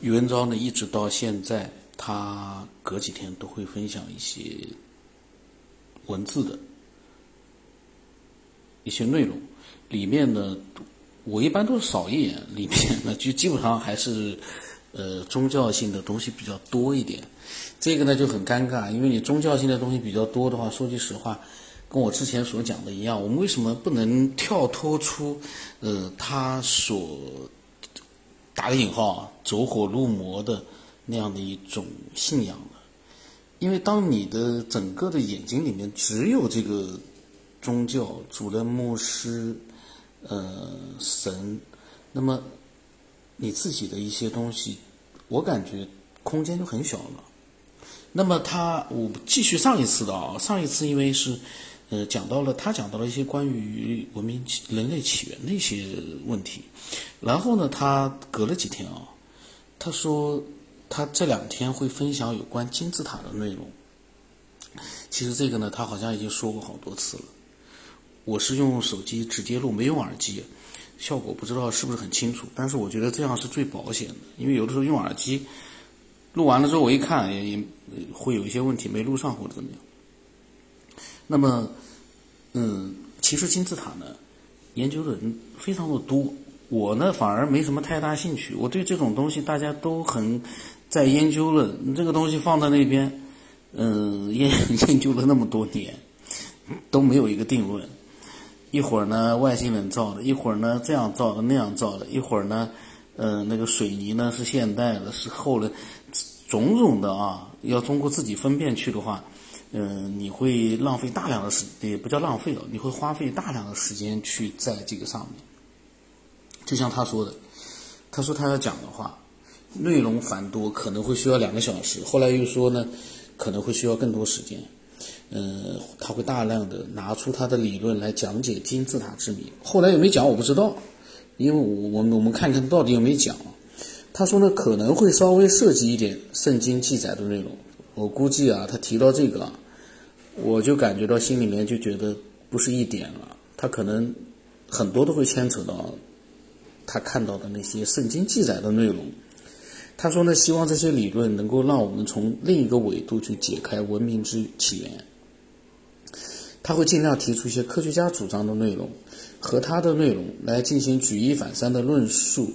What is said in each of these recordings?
宇文昭呢，一直到现在，他隔几天都会分享一些文字的一些内容，里面呢，我一般都是扫一眼，里面呢就基本上还是呃宗教性的东西比较多一点。这个呢就很尴尬，因为你宗教性的东西比较多的话，说句实话，跟我之前所讲的一样，我们为什么不能跳脱出呃他所打个引号啊，走火入魔的那样的一种信仰呢？因为当你的整个的眼睛里面只有这个宗教主任、牧师、呃神，那么你自己的一些东西，我感觉空间就很小了。那么他，我继续上一次的啊，上一次因为是，呃，讲到了他讲到了一些关于文明起人类起源的一些问题，然后呢，他隔了几天啊，他说他这两天会分享有关金字塔的内容。其实这个呢，他好像已经说过好多次了。我是用手机直接录，没用耳机，效果不知道是不是很清楚。但是我觉得这样是最保险的，因为有的时候用耳机录完了之后，我一看也也会有一些问题没录上或者怎么样。那么，嗯，其实金字塔呢，研究的人非常的多，我呢反而没什么太大兴趣。我对这种东西大家都很在研究了，这个东西放在那边，嗯，研 研究了那么多年，都没有一个定论。一会儿呢外星人造的，一会儿呢这样造的那样造的，一会儿呢，呃，那个水泥呢是现代的，是后来种种的啊，要通过自己分辨去的话，嗯、你会浪费大量的时，也不叫浪费了，你会花费大量的时间去在这个上面。就像他说的，他说他要讲的话，内容繁多，可能会需要两个小时。后来又说呢，可能会需要更多时间。嗯，他会大量的拿出他的理论来讲解金字塔之谜。后来有没讲我不知道，因为我我们我们看看到底有没有讲。他说呢，可能会稍微涉及一点圣经记载的内容。我估计啊，他提到这个啊，我就感觉到心里面就觉得不是一点了。他可能很多都会牵扯到他看到的那些圣经记载的内容。他说呢，希望这些理论能够让我们从另一个维度去解开文明之起源。他会尽量提出一些科学家主张的内容和他的内容来进行举一反三的论述。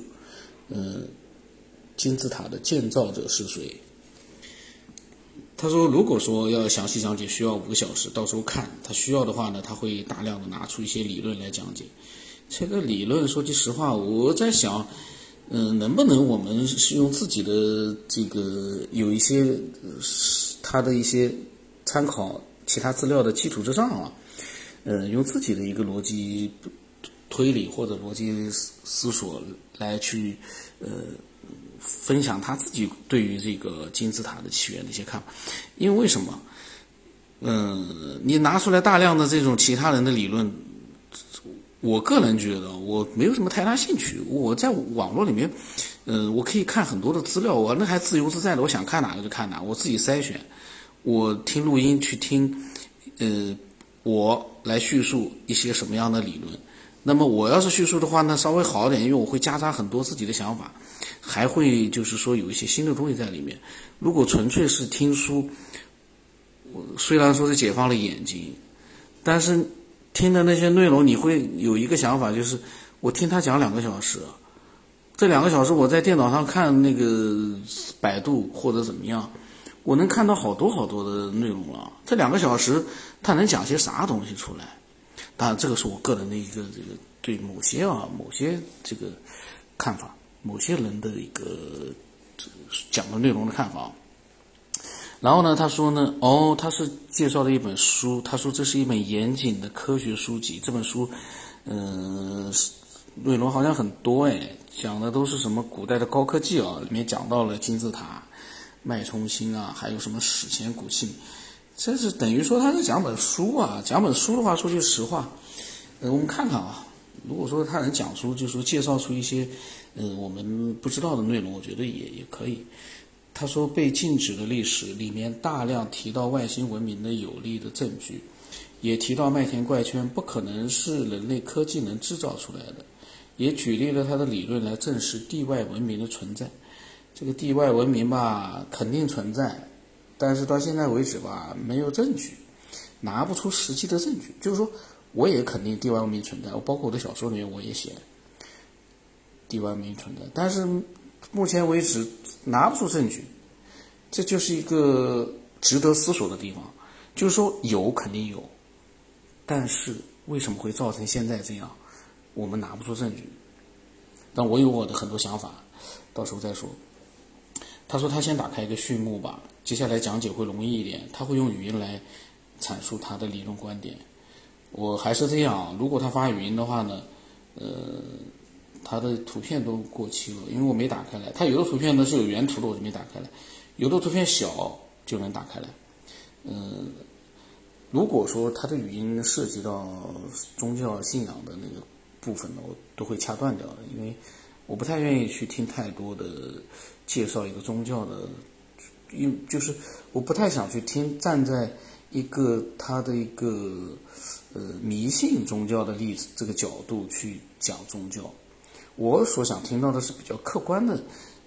嗯，金字塔的建造者是谁？他说，如果说要详细讲解，需要五个小时，到时候看他需要的话呢，他会大量的拿出一些理论来讲解。这个理论说句实话，我在想，嗯，能不能我们是用自己的这个有一些他的一些参考其他资料的基础之上啊，呃，用自己的一个逻辑推理或者逻辑思思索来去呃分享他自己对于这个金字塔的起源的一些看法，因为为什么？嗯，你拿出来大量的这种其他人的理论，我个人觉得我没有什么太大兴趣。我在网络里面，嗯、我可以看很多的资料，我那还自由自在的，我想看哪个就看哪，我自己筛选。我听录音去听，呃，我来叙述一些什么样的理论。那么我要是叙述的话呢，稍微好一点，因为我会夹杂很多自己的想法，还会就是说有一些新的东西在里面。如果纯粹是听书，我虽然说是解放了眼睛，但是听的那些内容，你会有一个想法，就是我听他讲两个小时，这两个小时我在电脑上看那个百度或者怎么样，我能看到好多好多的内容了。这两个小时他能讲些啥东西出来？当然，这个是我个人的一个这个对某些啊某些这个看法，某些人的一个讲的内容的看法。然后呢，他说呢，哦，他是介绍了一本书，他说这是一本严谨的科学书籍。这本书，嗯、内容好像很多哎，讲的都是什么古代的高科技啊，里面讲到了金字塔、脉冲星啊，还有什么史前古器。这是等于说他是讲本书啊，讲本书的话，说句实话，呃，我们看看啊，如果说他能讲出，就是说介绍出一些，呃，我们不知道的内容，我觉得也也可以。他说被禁止的历史里面大量提到外星文明的有力的证据，也提到麦田怪圈不可能是人类科技能制造出来的，也举例了他的理论来证实地外文明的存在。这个地外文明吧，肯定存在，但是到现在为止吧，没有证据，拿不出实际的证据。就是说，我也肯定地外文明存在，我包括我的小说里面我也写地外文明存在，但是目前为止拿不出证据，这就是一个值得思索的地方。就是说，有肯定有，但是为什么会造成现在这样，我们拿不出证据。但我有我的很多想法，到时候再说。他说他先打开一个序幕吧，接下来讲解会容易一点。他会用语音来阐述他的理论观点。我还是这样，如果他发语音的话呢，呃，他的图片都过期了，因为我没打开来。他有的图片呢是有原图的，我就没打开来；有的图片小就能打开来。嗯，如果说他的语音涉及到宗教信仰的那个部分呢，我都会掐断掉的，因为我不太愿意去听太多的。介绍一个宗教的，因就是我不太想去听站在一个他的一个呃迷信宗教的例子这个角度去讲宗教，我所想听到的是比较客观的，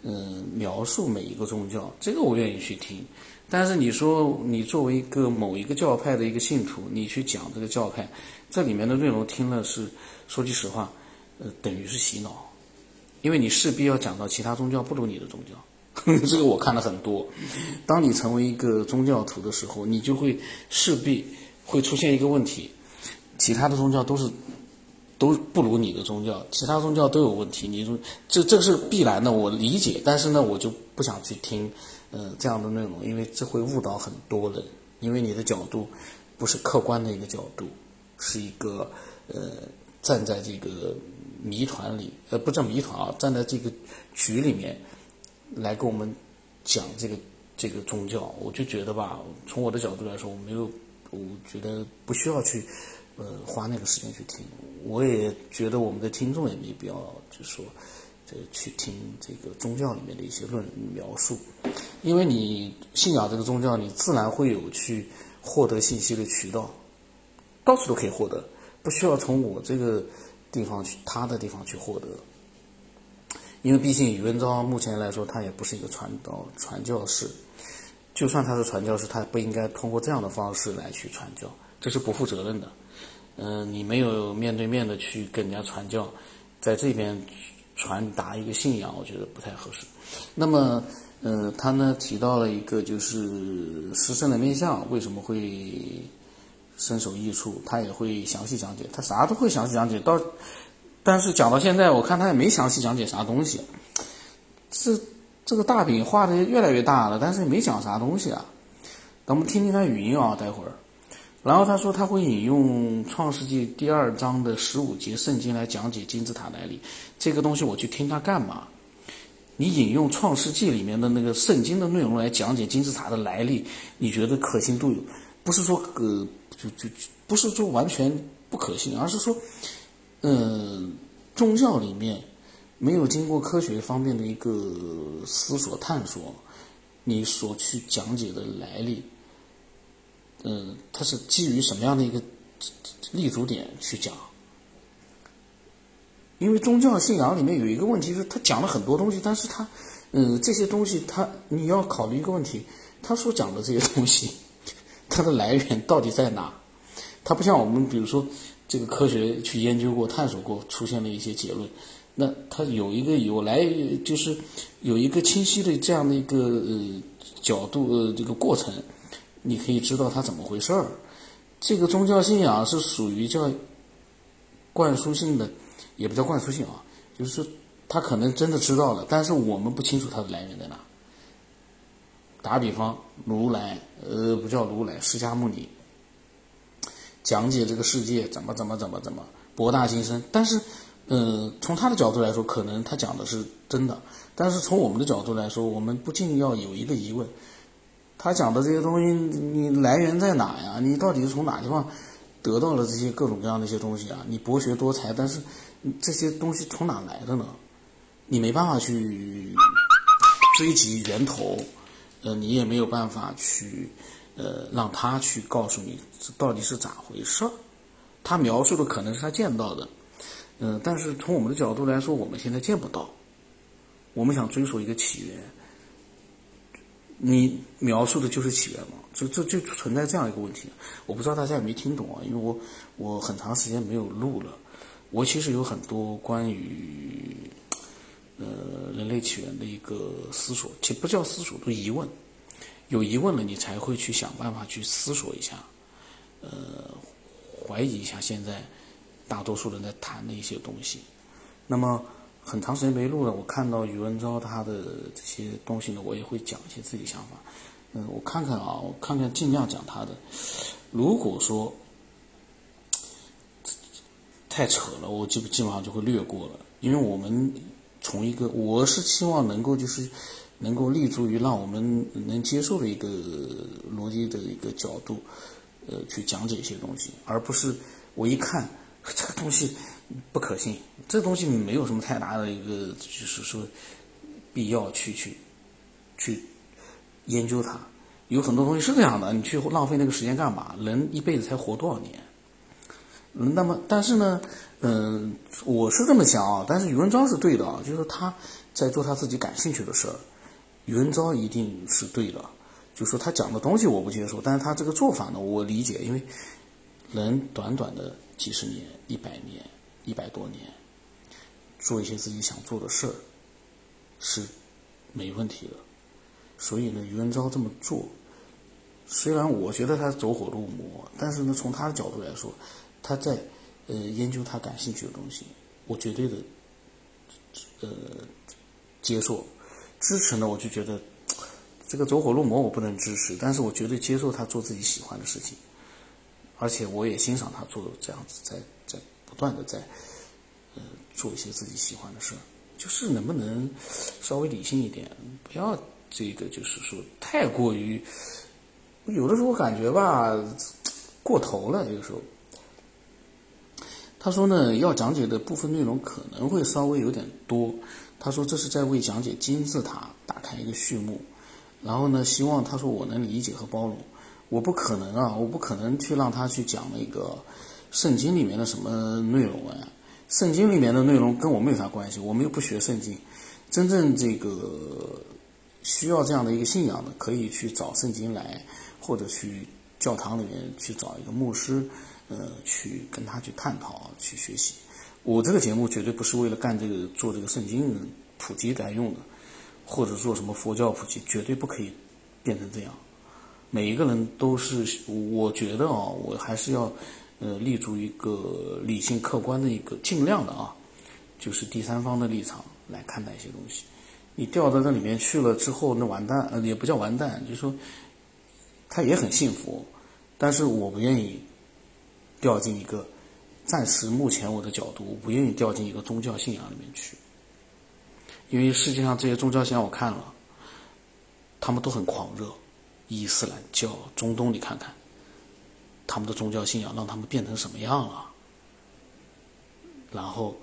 嗯，描述每一个宗教，这个我愿意去听。但是你说你作为一个某一个教派的一个信徒，你去讲这个教派，这里面的内容听了是说句实话，呃，等于是洗脑。因为你势必要讲到其他宗教不如你的宗教，这个我看了很多。当你成为一个宗教徒的时候，你就会势必会出现一个问题：其他的宗教都是都不如你的宗教，其他宗教都有问题。你说这这是必然的，我理解。但是呢，我就不想去听呃这样的内容，因为这会误导很多人。因为你的角度不是客观的一个角度，是一个呃站在这个。谜团里，呃，不叫谜团啊，站在这个局里面来跟我们讲这个这个宗教，我就觉得吧，从我的角度来说，我没有，我觉得不需要去呃花那个时间去听。我也觉得我们的听众也没必要，就说这去听这个宗教里面的一些论描述，因为你信仰这个宗教，你自然会有去获得信息的渠道，到处都可以获得，不需要从我这个。地方去，他的地方去获得，因为毕竟宇文昭目前来说，他也不是一个传道传教士，就算他是传教士，他不应该通过这样的方式来去传教，这是不负责任的。嗯，你没有面对面的去跟人家传教，在这边传达一个信仰，我觉得不太合适。那么，呃，他呢提到了一个就是师圣的面相为什么会？身首异处，他也会详细讲解，他啥都会详细讲解。到，但是讲到现在，我看他也没详细讲解啥东西。这这个大饼画的越来越大了，但是也没讲啥东西啊。等我们听听他语音啊，待会儿。然后他说他会引用《创世纪》第二章的十五节圣经来讲解金字塔来历。这个东西我去听他干嘛？你引用《创世纪》里面的那个圣经的内容来讲解金字塔的来历，你觉得可信度有？不是说呃。就就不是说完全不可信，而是说，呃，宗教里面没有经过科学方面的一个思索探索，你所去讲解的来历，嗯，它是基于什么样的一个立足点去讲？因为宗教信仰里面有一个问题是，他讲了很多东西，但是他，嗯，这些东西他你要考虑一个问题，他所讲的这些东西。它的来源到底在哪？它不像我们，比如说这个科学去研究过、探索过，出现了一些结论。那它有一个有来，就是有一个清晰的这样的一个呃角度呃这个过程，你可以知道它怎么回事儿。这个宗教信仰是属于叫灌输性的，也不叫灌输性啊，就是说他可能真的知道了，但是我们不清楚它的来源在哪。打比方，如来，呃，不叫如来，释迦牟尼讲解这个世界怎么怎么怎么怎么博大精深。但是，呃，从他的角度来说，可能他讲的是真的。但是从我们的角度来说，我们不禁要有一个疑问：他讲的这些东西，你来源在哪呀？你到底是从哪地方得到了这些各种各样的一些东西啊？你博学多才，但是这些东西从哪来的呢？你没办法去追及源头。呃，你也没有办法去，呃，让他去告诉你到底是咋回事儿。他描述的可能是他见到的，嗯，但是从我们的角度来说，我们现在见不到。我们想追溯一个起源，你描述的就是起源吗？就就就存在这样一个问题。我不知道大家有没有听懂啊？因为我我很长时间没有录了。我其实有很多关于呃人类起源的一个思索，其实不叫思索，都疑问。有疑问了，你才会去想办法去思索一下，呃，怀疑一下现在大多数人在谈的一些东西。那么很长时间没录了，我看到宇文昭他的这些东西呢，我也会讲一些自己想法。嗯，我看看啊，我看看尽量讲他的。如果说太扯了，我基本基本上就会略过了，因为我们从一个，我是希望能够就是。能够立足于让我们能接受的一个逻辑的一个角度，呃，去讲解一些东西，而不是我一看 这个东西不可信，这东西没有什么太大的一个就是说必要去去去研究它。有很多东西是这样的，你去浪费那个时间干嘛？人一辈子才活多少年？那么，但是呢，嗯，我是这么想啊，但是余文昭是对的啊，就是他在做他自己感兴趣的事儿。余文昭一定是对的，就说他讲的东西我不接受，但是他这个做法呢，我理解，因为人短短的几十年、一百年、一百多年，做一些自己想做的事儿是没问题的。所以呢，余文昭这么做，虽然我觉得他走火入魔，但是呢，从他的角度来说，他在呃研究他感兴趣的东西，我绝对的呃接受。支持呢，我就觉得这个走火入魔我不能支持，但是我绝对接受他做自己喜欢的事情，而且我也欣赏他做这样子，在在不断的在呃做一些自己喜欢的事，就是能不能稍微理性一点，不要这个就是说太过于有的时候感觉吧过头了，有时候。他说呢，要讲解的部分内容可能会稍微有点多。他说这是在为讲解金字塔打开一个序幕，然后呢，希望他说我能理解和包容。我不可能啊，我不可能去让他去讲那个圣经里面的什么内容啊。圣经里面的内容跟我们有啥关系，我们又不学圣经。真正这个需要这样的一个信仰的，可以去找圣经来，或者去教堂里面去找一个牧师，呃，去跟他去探讨、去学习。我这个节目绝对不是为了干这个做这个圣经普及来用的，或者做什么佛教普及，绝对不可以变成这样。每一个人都是，我觉得啊，我还是要呃立足一个理性客观的一个尽量的啊，就是第三方的立场来看待一些东西。你掉到这里面去了之后，那完蛋，呃，也不叫完蛋，就是说他也很幸福，但是我不愿意掉进一个。暂时目前我的角度，我不愿意掉进一个宗教信仰里面去，因为世界上这些宗教信仰我看了，他们都很狂热，伊斯兰教、中东你看看，他们的宗教信仰让他们变成什么样了？然后，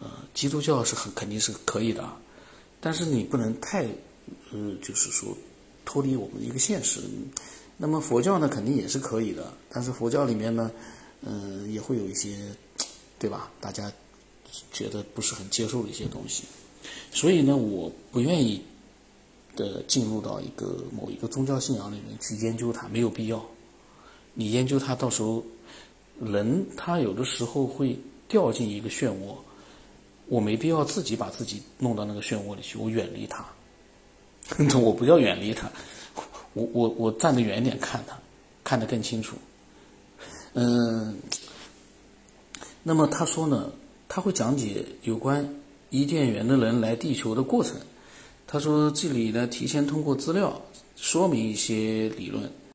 呃，基督教是很肯定是可以的，但是你不能太，呃，就是说脱离我们的一个现实。那么佛教呢，肯定也是可以的，但是佛教里面呢？嗯，也会有一些，对吧？大家觉得不是很接受的一些东西，所以呢，我不愿意的进入到一个某一个宗教信仰里面去研究它，没有必要。你研究它，到时候人他有的时候会掉进一个漩涡，我没必要自己把自己弄到那个漩涡里去，我远离它。我不要远离它，我我我站得远一点看它，看得更清楚。嗯，那么他说呢，他会讲解有关伊甸园的人来地球的过程。他说这里呢，提前通过资料说明一些理论。